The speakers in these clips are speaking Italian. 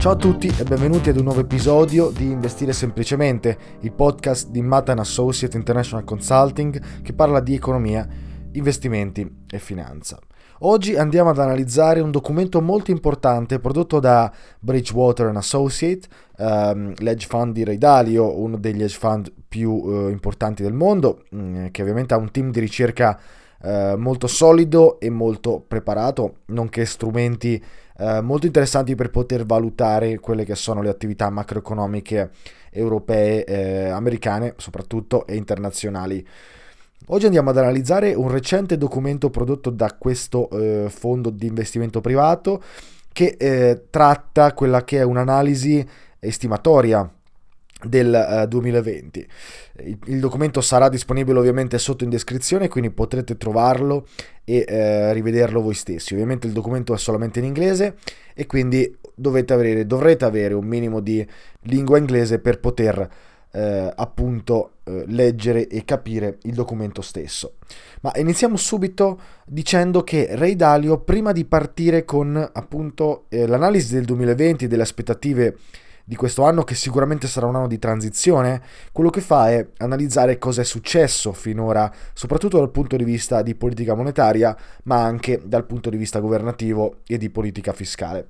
Ciao a tutti e benvenuti ad un nuovo episodio di Investire Semplicemente, il podcast di Matan Associate International Consulting che parla di economia, investimenti e finanza. Oggi andiamo ad analizzare un documento molto importante prodotto da Bridgewater Associate, um, l'edge fund di Ray Dalio, uno degli hedge fund più uh, importanti del mondo, um, che ovviamente ha un team di ricerca uh, molto solido e molto preparato, nonché strumenti uh, molto interessanti per poter valutare quelle che sono le attività macroeconomiche europee, eh, americane soprattutto e internazionali. Oggi andiamo ad analizzare un recente documento prodotto da questo eh, fondo di investimento privato che eh, tratta quella che è un'analisi estimatoria del uh, 2020. Il, il, documento sarà disponibile ovviamente sotto in descrizione, quindi potrete trovarlo e eh, rivederlo voi stessi. Ovviamente il documento è solamente in inglese e quindi avere, dovrete avere un minimo di lingua inglese per poter eh, appunto eh, leggere e capire il documento stesso. Ma iniziamo subito dicendo che Ray Dalio, prima di partire con appunto eh, l'analisi del 2020 e delle aspettative di questo anno, che sicuramente sarà un anno di transizione, quello che fa è analizzare cosa è successo finora, soprattutto dal punto di vista di politica monetaria, ma anche dal punto di vista governativo e di politica fiscale.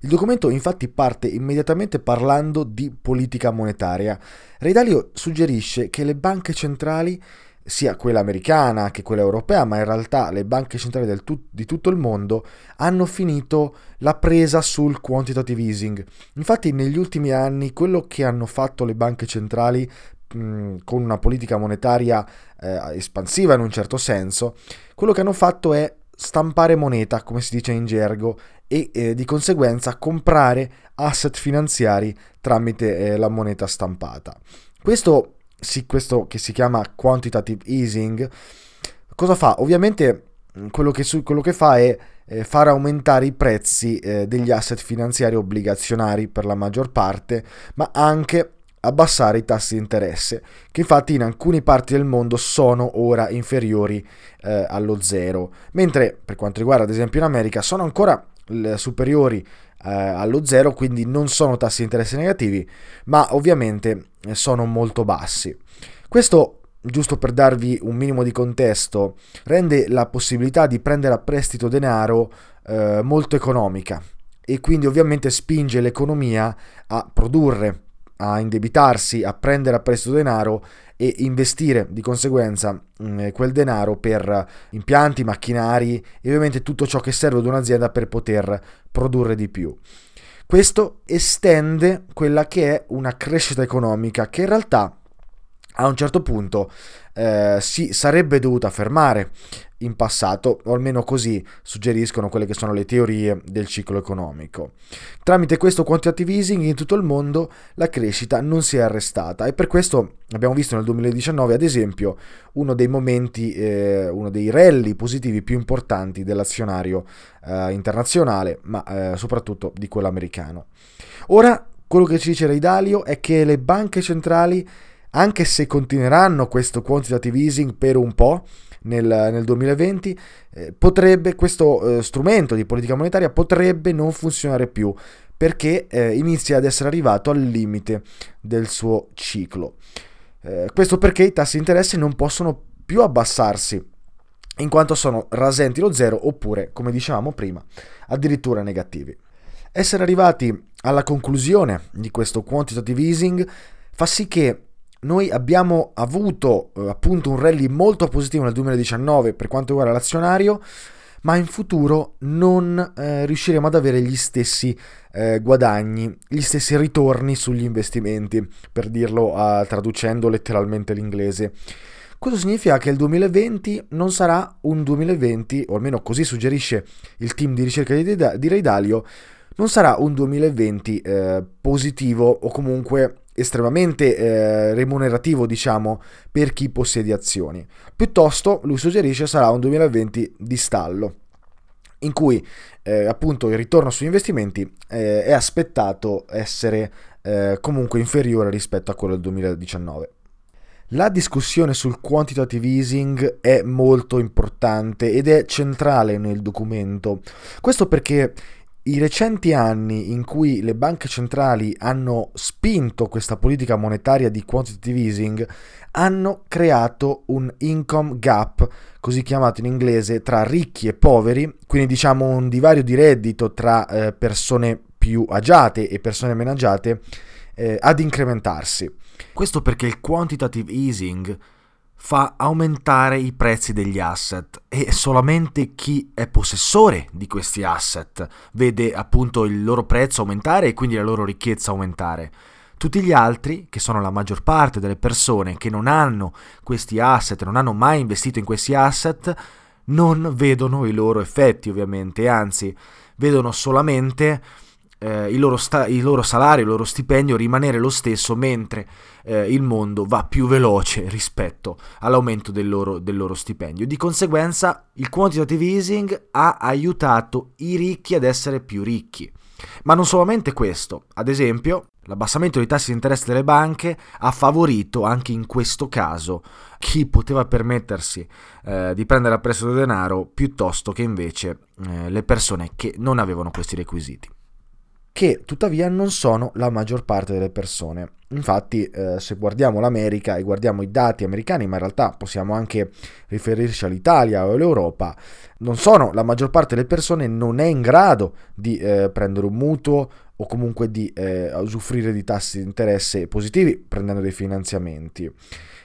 Il documento infatti parte immediatamente parlando di politica monetaria. Dalio suggerisce che le banche centrali sia quella americana che quella europea, ma in realtà le banche centrali tu- di tutto il mondo hanno finito la presa sul quantitative easing. Infatti negli ultimi anni quello che hanno fatto le banche centrali mh, con una politica monetaria eh, espansiva in un certo senso, quello che hanno fatto è stampare moneta, come si dice in gergo, e eh, di conseguenza comprare asset finanziari tramite eh, la moneta stampata. Questo, sì, questo che si chiama quantitative easing, cosa fa? Ovviamente mm, quello che, su, quello che fa è eh, far aumentare i prezzi eh, degli asset finanziari obbligazionari per la maggior parte, ma anche abbassare i tassi di interesse, che infatti in alcune parti del mondo sono ora inferiori eh, allo zero, mentre per quanto riguarda ad esempio in America sono ancora superiori eh, allo zero, quindi non sono tassi di interesse negativi, ma ovviamente eh, sono molto bassi. Questo giusto per darvi un minimo di contesto, rende la possibilità di prendere a prestito denaro eh, molto economica e quindi ovviamente spinge l'economia a produrre, a indebitarsi, a prendere a prestito denaro e investire di conseguenza mm, quel denaro per impianti, macchinari e ovviamente tutto ciò che serve ad un'azienda per poter produrre di più. Questo estende quella che è una crescita economica che in realtà a un certo punto eh, si sarebbe dovuta fermare in passato, o almeno così suggeriscono quelle che sono le teorie del ciclo economico. Tramite questo quantitative easing in tutto il mondo la crescita non si è arrestata e per questo abbiamo visto nel 2019 ad esempio uno dei momenti, eh, uno dei rally positivi più importanti dell'azionario eh, internazionale, ma eh, soprattutto di quello americano. Ora quello che ci dice Ray Dalio è che le banche centrali anche se continueranno questo quantitative easing per un po' nel, nel 2020, eh, potrebbe, questo eh, strumento di politica monetaria potrebbe non funzionare più perché eh, inizia ad essere arrivato al limite del suo ciclo. Eh, questo perché i tassi di interesse non possono più abbassarsi in quanto sono rasenti lo zero oppure, come dicevamo prima, addirittura negativi. Essere arrivati alla conclusione di questo quantitative easing fa sì che noi abbiamo avuto eh, appunto un rally molto positivo nel 2019 per quanto riguarda l'azionario, ma in futuro non eh, riusciremo ad avere gli stessi eh, guadagni, gli stessi ritorni sugli investimenti, per dirlo uh, traducendo letteralmente l'inglese. Questo significa che il 2020 non sarà un 2020, o almeno così suggerisce il team di ricerca di, di Ray Dalio, non sarà un 2020 eh, positivo o comunque estremamente eh, remunerativo, diciamo, per chi possiede azioni. Piuttosto, lui suggerisce sarà un 2020 di stallo, in cui eh, appunto il ritorno sugli investimenti eh, è aspettato essere eh, comunque inferiore rispetto a quello del 2019. La discussione sul quantitative easing è molto importante ed è centrale nel documento. Questo perché i recenti anni in cui le banche centrali hanno spinto questa politica monetaria di quantitative easing hanno creato un income gap, così chiamato in inglese, tra ricchi e poveri, quindi diciamo un divario di reddito tra eh, persone più agiate e persone meno agiate, eh, ad incrementarsi. Questo perché il quantitative easing fa aumentare i prezzi degli asset e solamente chi è possessore di questi asset vede appunto il loro prezzo aumentare e quindi la loro ricchezza aumentare. Tutti gli altri, che sono la maggior parte delle persone che non hanno questi asset, non hanno mai investito in questi asset, non vedono i loro effetti ovviamente, anzi vedono solamente eh, il, loro sta- il, loro salario, il loro stipendio rimanere lo stesso mentre eh, il mondo va più veloce rispetto all'aumento del loro, del loro stipendio. Di conseguenza il quantitative easing ha aiutato i ricchi ad essere più ricchi. Ma non solamente questo, ad esempio, l'abbassamento dei tassi di interesse delle banche ha favorito anche in questo caso chi poteva permettersi eh, di prendere a prestito denaro piuttosto che invece eh, le persone che non avevano questi requisiti che tuttavia non sono la maggior parte delle persone. Infatti, eh, se guardiamo l'America e guardiamo i dati americani, ma in realtà possiamo anche riferirci all'Italia o all'Europa, non sono la maggior parte delle persone non è in grado di eh, prendere un mutuo o comunque di eh, usufruire di tassi di interesse positivi prendendo dei finanziamenti.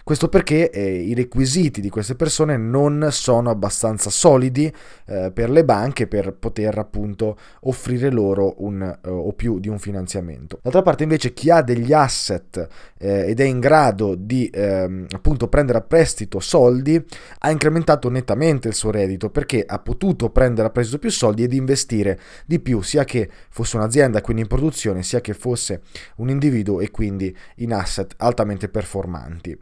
Questo perché eh, i requisiti di queste persone non sono abbastanza solidi eh, per le banche per poter appunto offrire loro un eh, o più di un finanziamento. D'altra parte invece chi ha degli asset eh, ed è in grado di ehm, appunto prendere a prestito soldi ha incrementato nettamente il suo reddito perché ha potuto prendere a prestito più soldi ed investire di più sia che fosse un'azienda quindi in produzione sia che fosse un individuo e quindi in asset altamente performanti.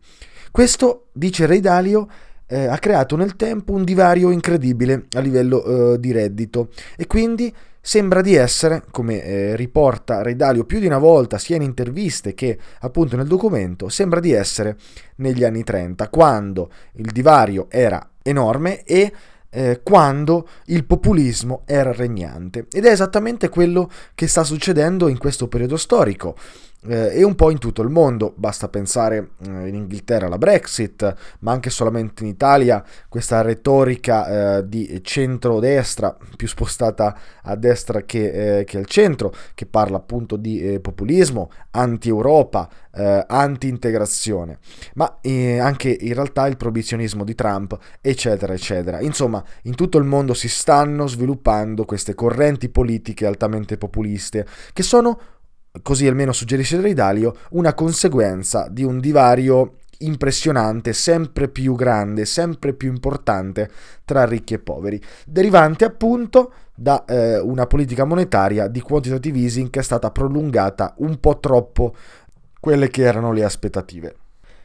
Questo, dice Ray Dalio, eh, ha creato nel tempo un divario incredibile a livello eh, di reddito e quindi Sembra di essere, come eh, riporta Ray Dalio più di una volta, sia in interviste che appunto nel documento, sembra di essere negli anni 30, quando il divario era enorme e eh, quando il populismo era regnante. Ed è esattamente quello che sta succedendo in questo periodo storico e un po' in tutto il mondo. Basta pensare eh, in Inghilterra alla Brexit, ma anche solamente in Italia questa retorica eh, di centro-destra, più spostata a destra che, eh, che, al centro, che parla appunto di eh, populismo, anti-Europa, eh, anti-integrazione, ma anche in realtà il proibizionismo di Trump, eccetera, eccetera. Insomma, in tutto il mondo si stanno sviluppando queste correnti politiche altamente populiste che sono così almeno suggerisce Dalio, una conseguenza di un divario impressionante, sempre più grande, sempre più importante tra ricchi e poveri, derivante appunto da eh, una politica monetaria di quantitative easing che è stata prolungata un po' troppo quelle che erano le aspettative.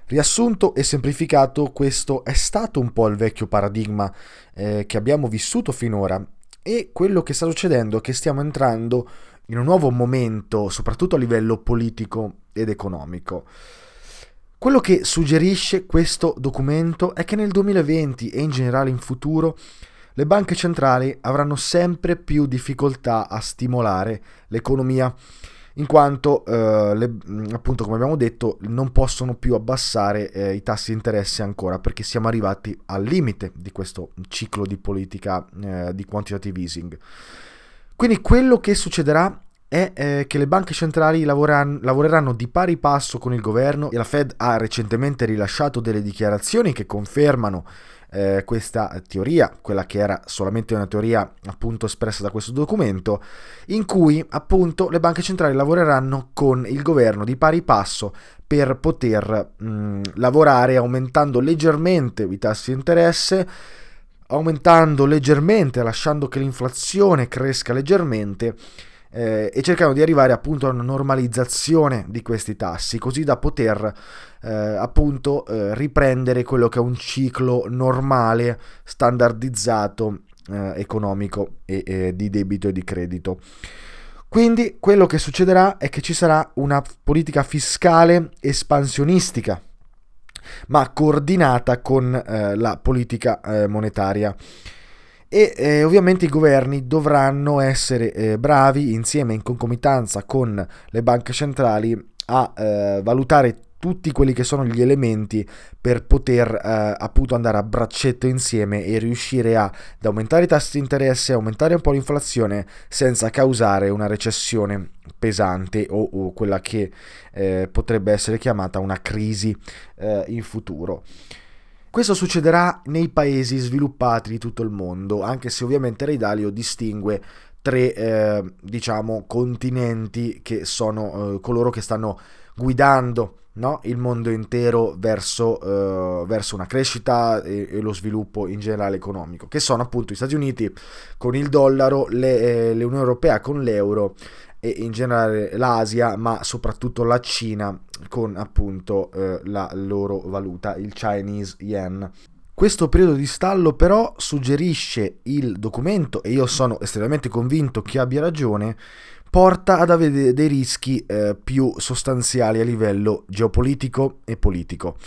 Riassunto e semplificato, questo è stato un po' il vecchio paradigma eh, che abbiamo vissuto finora e quello che sta succedendo è che stiamo entrando in un nuovo momento, soprattutto a livello politico ed economico. Quello che suggerisce questo documento è che nel 2020 e in generale in futuro le banche centrali avranno sempre più difficoltà a stimolare l'economia in quanto eh, le, appunto come abbiamo detto non possono più abbassare eh, i tassi di interesse ancora perché siamo arrivati al limite di questo ciclo di politica eh, di quantitative easing. Quindi quello che succederà è eh, che le banche centrali lavoran- lavoreranno di pari passo con il governo e la Fed ha recentemente rilasciato delle dichiarazioni che confermano eh, questa teoria, quella che era solamente una teoria appunto espressa da questo documento, in cui appunto le banche centrali lavoreranno con il governo di pari passo per poter mh, lavorare aumentando leggermente i tassi di interesse aumentando leggermente, lasciando che l'inflazione cresca leggermente eh, e cercando di arrivare appunto a una normalizzazione di questi tassi, così da poter eh, appunto eh, riprendere quello che è un ciclo normale, standardizzato, eh, economico e, di debito e di credito. Quindi quello che succederà è che ci sarà una politica fiscale espansionistica ma coordinata con eh, la politica eh, monetaria. E eh, ovviamente i governi dovranno essere eh, bravi insieme in concomitanza con le banche centrali a eh, valutare tutti quelli che sono gli elementi per poter eh, appunto andare a braccetto insieme e riuscire a, ad aumentare i tassi di interesse, aumentare un po' l'inflazione senza causare una recessione pesante o, o quella che eh, potrebbe essere chiamata una crisi eh, in futuro. Questo succederà nei paesi sviluppati di tutto il mondo, anche se ovviamente Ray Dalio distingue tre eh, diciamo continenti che sono eh, coloro che stanno guidando no? il mondo intero verso, uh, verso una crescita e, e, lo sviluppo in generale economico, che sono appunto gli Stati Uniti con il dollaro, le, eh, l'Unione Europea con l'euro e in generale l'Asia, ma soprattutto la Cina con appunto eh, la loro valuta, il Chinese Yen. Questo periodo di stallo però suggerisce il documento, e io sono estremamente convinto che abbia ragione, porta ad avere dei rischi eh, più sostanziali a livello geopolitico e politico.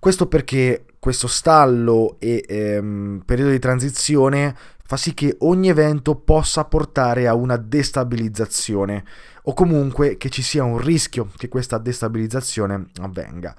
Questo perché questo stallo e ehm, periodo di transizione fa sì che ogni evento possa portare a una destabilizzazione o comunque che ci sia un rischio che questa destabilizzazione avvenga.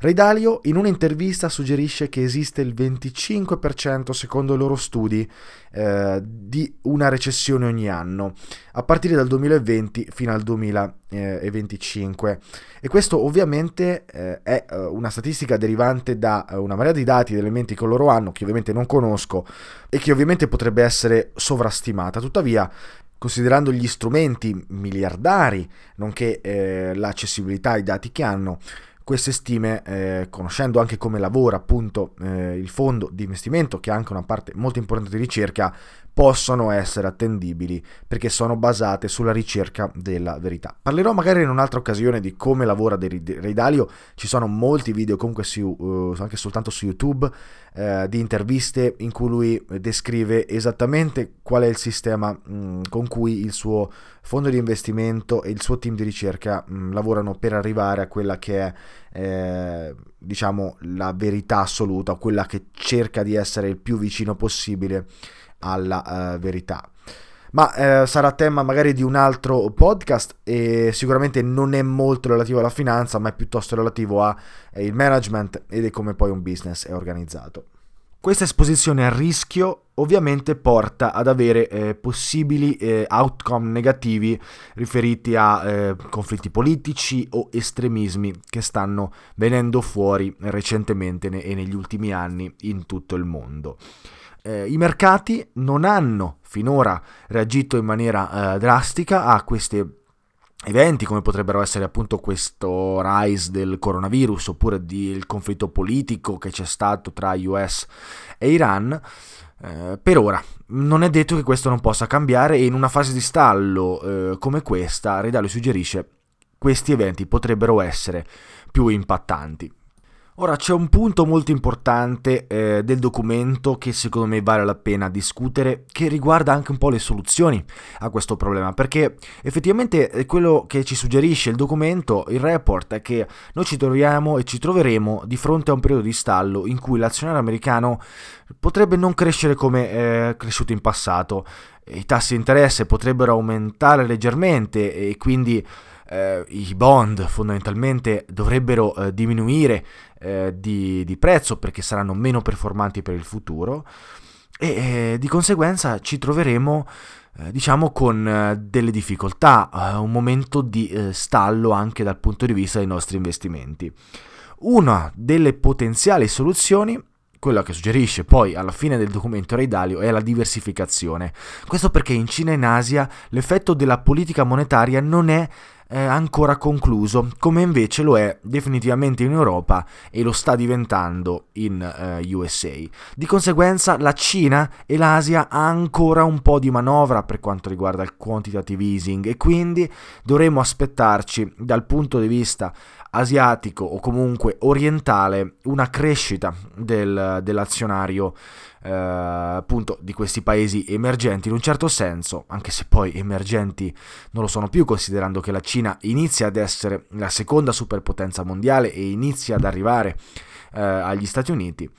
Ray Dalio in un'intervista suggerisce che esiste il 25% secondo i loro studi eh, di una recessione ogni anno, a partire dal 2020 fino al 2025. E questo ovviamente eh, è eh, una statistica derivante da eh, una marea di dati ed elementi che loro hanno, che ovviamente non conosco e che ovviamente potrebbe essere sovrastimata. Tuttavia, considerando gli strumenti miliardari, nonché eh, l'accessibilità ai dati che hanno, queste stime, eh, conoscendo anche come lavora appunto eh, il fondo di investimento, che ha anche una parte molto importante di ricerca, possono essere attendibili perché sono basate sulla ricerca della verità. Parlerò magari in un'altra occasione di come lavora Ray Dalio, ci sono molti video comunque su, uh, anche soltanto su YouTube uh, di interviste in cui lui descrive esattamente qual è il sistema mh, con cui il suo fondo di investimento e il suo team di ricerca mh, lavorano per arrivare a quella che è eh, diciamo la verità assoluta, quella che cerca di essere il più vicino possibile alla uh, verità. Ma eh, sarà tema magari di un altro podcast e sicuramente non è molto relativo alla finanza, ma è piuttosto relativo al eh, management ed è come poi un business è organizzato. Questa esposizione al rischio ovviamente porta ad avere eh, possibili eh, outcome negativi riferiti a eh, conflitti politici o estremismi che stanno venendo fuori recentemente e negli ultimi anni in tutto il mondo. Eh, i mercati non hanno finora reagito in maniera eh, drastica a questi eventi come potrebbero essere appunto questo rise del coronavirus oppure del conflitto politico che c'è stato tra US e Iran. Eh, per ora non è detto che questo non possa cambiare e in una fase di stallo eh, come questa Redalio suggerisce questi eventi potrebbero essere più impattanti. Ora c'è un punto molto importante eh, del documento che secondo me vale la pena discutere, che riguarda anche un po' le soluzioni a questo problema, perché effettivamente eh, quello che ci suggerisce il documento, il report, è che noi ci troviamo e ci troveremo di fronte a un periodo di stallo in cui l'azionario americano potrebbe non crescere come è cresciuto in passato, i tassi di interesse potrebbero aumentare leggermente e quindi eh, i bond fondamentalmente dovrebbero eh, diminuire eh, di, di, prezzo perché saranno meno performanti per il futuro e eh, di conseguenza ci troveremo eh, diciamo con eh, delle difficoltà, un momento di stallo anche dal punto di vista dei nostri investimenti. Una delle potenziali soluzioni quella che suggerisce poi alla fine del documento Ray Dalio è la diversificazione. Questo perché in Cina e in Asia l'effetto della politica monetaria non è eh, ancora concluso, come invece lo è definitivamente in Europa e lo sta diventando in eh, USA. Di conseguenza la Cina e l'Asia ha ancora un po' di manovra per quanto riguarda il quantitative easing e quindi dovremo aspettarci dal punto di vista asiatico o comunque orientale una crescita del, dell'azionario eh, appunto di questi paesi emergenti in un certo senso, anche se poi emergenti non lo sono più considerando che la Cina inizia ad essere la seconda superpotenza mondiale e inizia ad arrivare eh, agli Stati Uniti.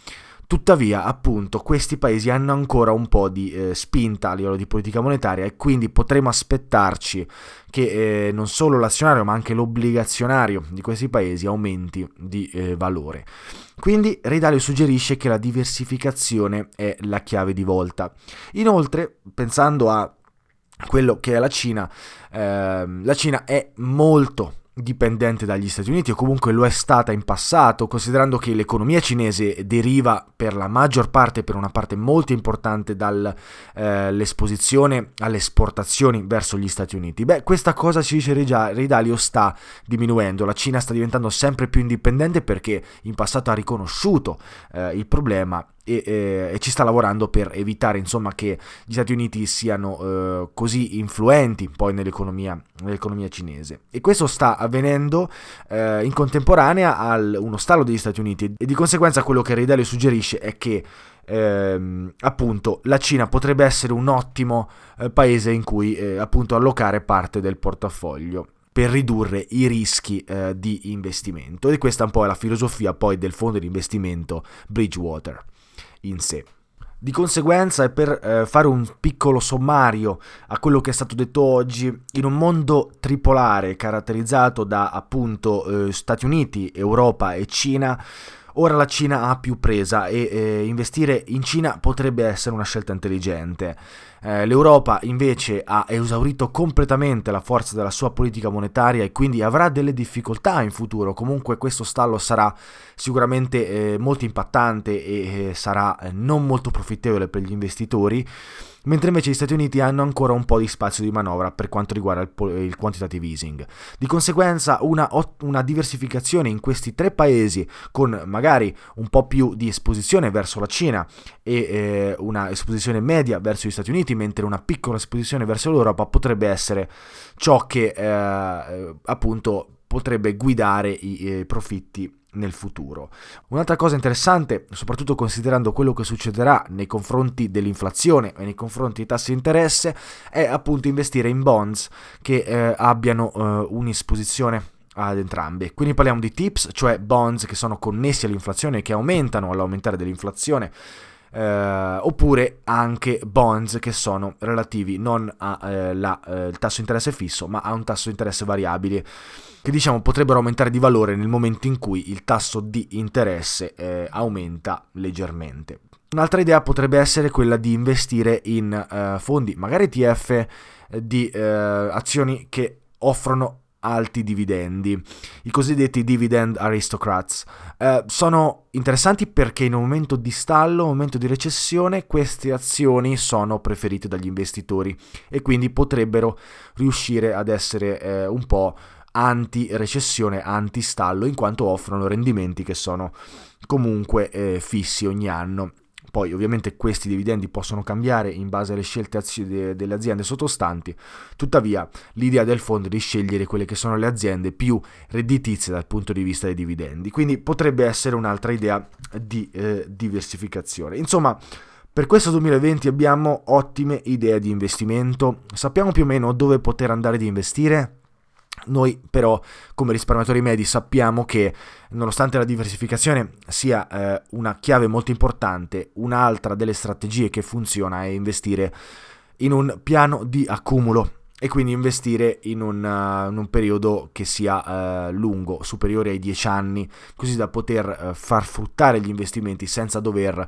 Tuttavia, appunto, questi paesi hanno ancora un po' di eh, spinta a livello di politica monetaria e quindi potremo aspettarci che eh, non solo l'azionario ma anche l'obbligazionario di questi paesi aumenti di eh, valore. Quindi Ridalio suggerisce che la diversificazione è la chiave di volta. Inoltre, pensando a quello che è la Cina, ehm, la Cina è molto dipendente dagli Stati Uniti o comunque lo è stata in passato, considerando che l'economia cinese deriva per la maggior parte, per una parte molto importante dall'esposizione eh, alle esportazioni verso gli Stati Uniti. Beh, questa cosa ci dice Ridalio sta diminuendo, la Cina sta diventando sempre più indipendente perché in passato ha riconosciuto eh, il problema e, e, e, ci sta lavorando per evitare insomma che gli Stati Uniti siano eh, così influenti poi nell'economia, nell'economia, cinese. E questo sta avvenendo eh, in contemporanea a uno stallo degli Stati Uniti. E di conseguenza quello che Reidelli suggerisce è che ehm, appunto la Cina potrebbe essere un ottimo eh, paese in cui eh, appunto allocare parte del portafoglio per ridurre i rischi eh, di investimento. E questa un po' è la filosofia poi del fondo di investimento Bridgewater in sé. Di conseguenza, e per eh, fare un piccolo sommario a quello che è stato detto oggi, in un mondo tripolare caratterizzato da appunto eh, Stati Uniti, Europa e Cina, ora la Cina ha più presa e eh, investire in Cina potrebbe essere una scelta intelligente. Eh, L'Europa invece ha esaurito completamente la forza della sua politica monetaria e quindi avrà delle difficoltà in futuro. Comunque questo stallo sarà sicuramente eh, molto impattante e eh, sarà eh, non molto profittevole per gli investitori mentre invece gli Stati Uniti hanno ancora un po' di spazio di manovra per quanto riguarda il, il quantitative easing. Di conseguenza una, una diversificazione in questi tre paesi con magari un po' più di esposizione verso la Cina e eh, una esposizione media verso gli Stati Uniti, mentre una piccola esposizione verso l'Europa potrebbe essere ciò che eh, appunto potrebbe guidare i, i profitti nel futuro. Un'altra cosa interessante, soprattutto considerando quello che succederà nei confronti dell'inflazione e nei confronti dei tassi di interesse, è appunto investire in bonds che eh, abbiano eh, un'esposizione ad entrambe. Quindi parliamo di tips, cioè bonds che sono connessi all'inflazione e che aumentano all'aumentare dell'inflazione. Eh, oppure anche bonds che sono relativi non al eh, eh, tasso di interesse fisso ma a un tasso di interesse variabile che diciamo potrebbero aumentare di valore nel momento in cui il tasso di interesse eh, aumenta leggermente. Un'altra idea potrebbe essere quella di investire in eh, fondi, magari ETF, eh, di azioni che offrono alti dividendi, i cosiddetti dividend aristocrats. Eh, sono interessanti perché in un momento di stallo, un momento di recessione, queste azioni sono preferite dagli investitori e quindi potrebbero riuscire ad essere eh, un po' anti-recessione, anti-stallo, in quanto offrono rendimenti che sono comunque eh, fissi ogni anno. Poi ovviamente questi dividendi possono cambiare in base alle scelte delle aziende sottostanti, tuttavia l'idea del fondo è di scegliere quelle che sono le aziende più redditizie dal punto di vista dei dividendi, quindi potrebbe essere un'altra idea di eh, diversificazione. Insomma, per questo 2020 abbiamo ottime idee di investimento, sappiamo più o meno dove poter andare ad investire, noi però come risparmiatori medi sappiamo che nonostante la diversificazione sia eh, una chiave molto importante, un'altra delle strategie che funziona è investire in un piano di accumulo e quindi investire in un, uh, in un periodo che sia uh, lungo, superiore ai 10 anni, così da poter uh, far fruttare gli investimenti senza dover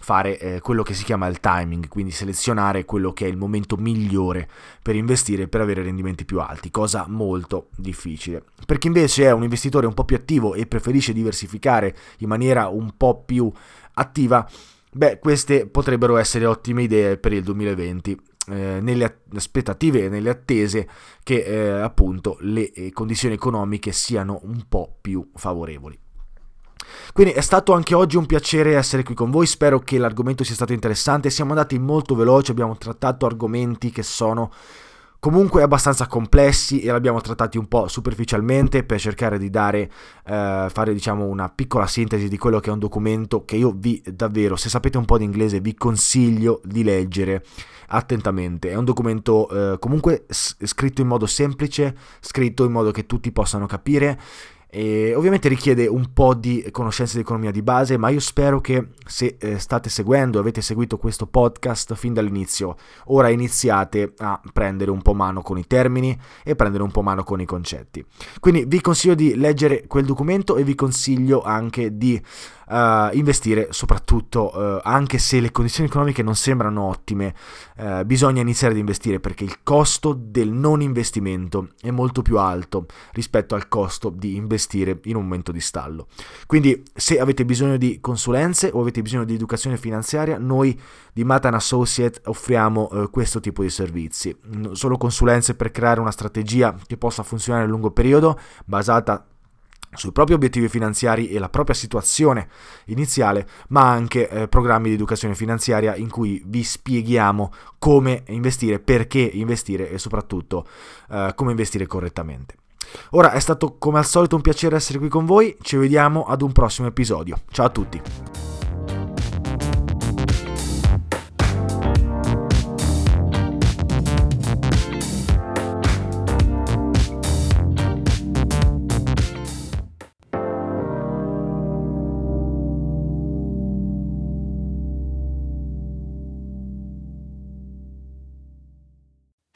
fare eh, quello che si chiama il timing, quindi selezionare quello che è il momento migliore per investire per avere rendimenti più alti, cosa molto difficile. Per chi invece è un investitore un po' più attivo e preferisce diversificare in maniera un po' più attiva, beh, queste potrebbero essere ottime idee per il 2020. Eh, nelle aspettative e nelle attese che eh, appunto le eh, condizioni economiche siano un po' più favorevoli. Quindi è stato anche oggi un piacere essere qui con voi, spero che l'argomento sia stato interessante, siamo andati molto veloci, abbiamo trattato argomenti che sono comunque abbastanza complessi e l'abbiamo trattati un po' superficialmente per cercare di dare, eh, fare diciamo una piccola sintesi di quello che è un documento che io vi davvero, se sapete un po' di inglese, vi consiglio di leggere attentamente. È un documento eh, comunque s- scritto in modo semplice, scritto in modo che tutti possano capire e ovviamente richiede un po' di conoscenze di economia di base, ma io spero che se eh, state seguendo, avete seguito questo podcast fin dall'inizio, ora iniziate a prendere un po' mano con i termini e prendere un po' mano con i concetti. Quindi vi consiglio di leggere quel documento e vi consiglio anche di uh, investire soprattutto uh, anche se le condizioni economiche non sembrano ottime uh, bisogna iniziare ad investire perché il costo del non investimento è molto più alto rispetto al costo di investire in un momento di stallo. Quindi se avete bisogno di consulenze o avete bisogno di educazione finanziaria noi di Matan Associate offriamo questo tipo di servizi. Solo consulenze per creare una strategia che possa funzionare a lungo periodo basata sui propri obiettivi finanziari e la propria situazione iniziale, ma anche eh, programmi di educazione finanziaria in cui vi spieghiamo come investire, perché investire e soprattutto eh, come investire correttamente. Ora è stato come al solito un piacere essere qui con voi, ci vediamo ad un prossimo episodio. Ciao a tutti!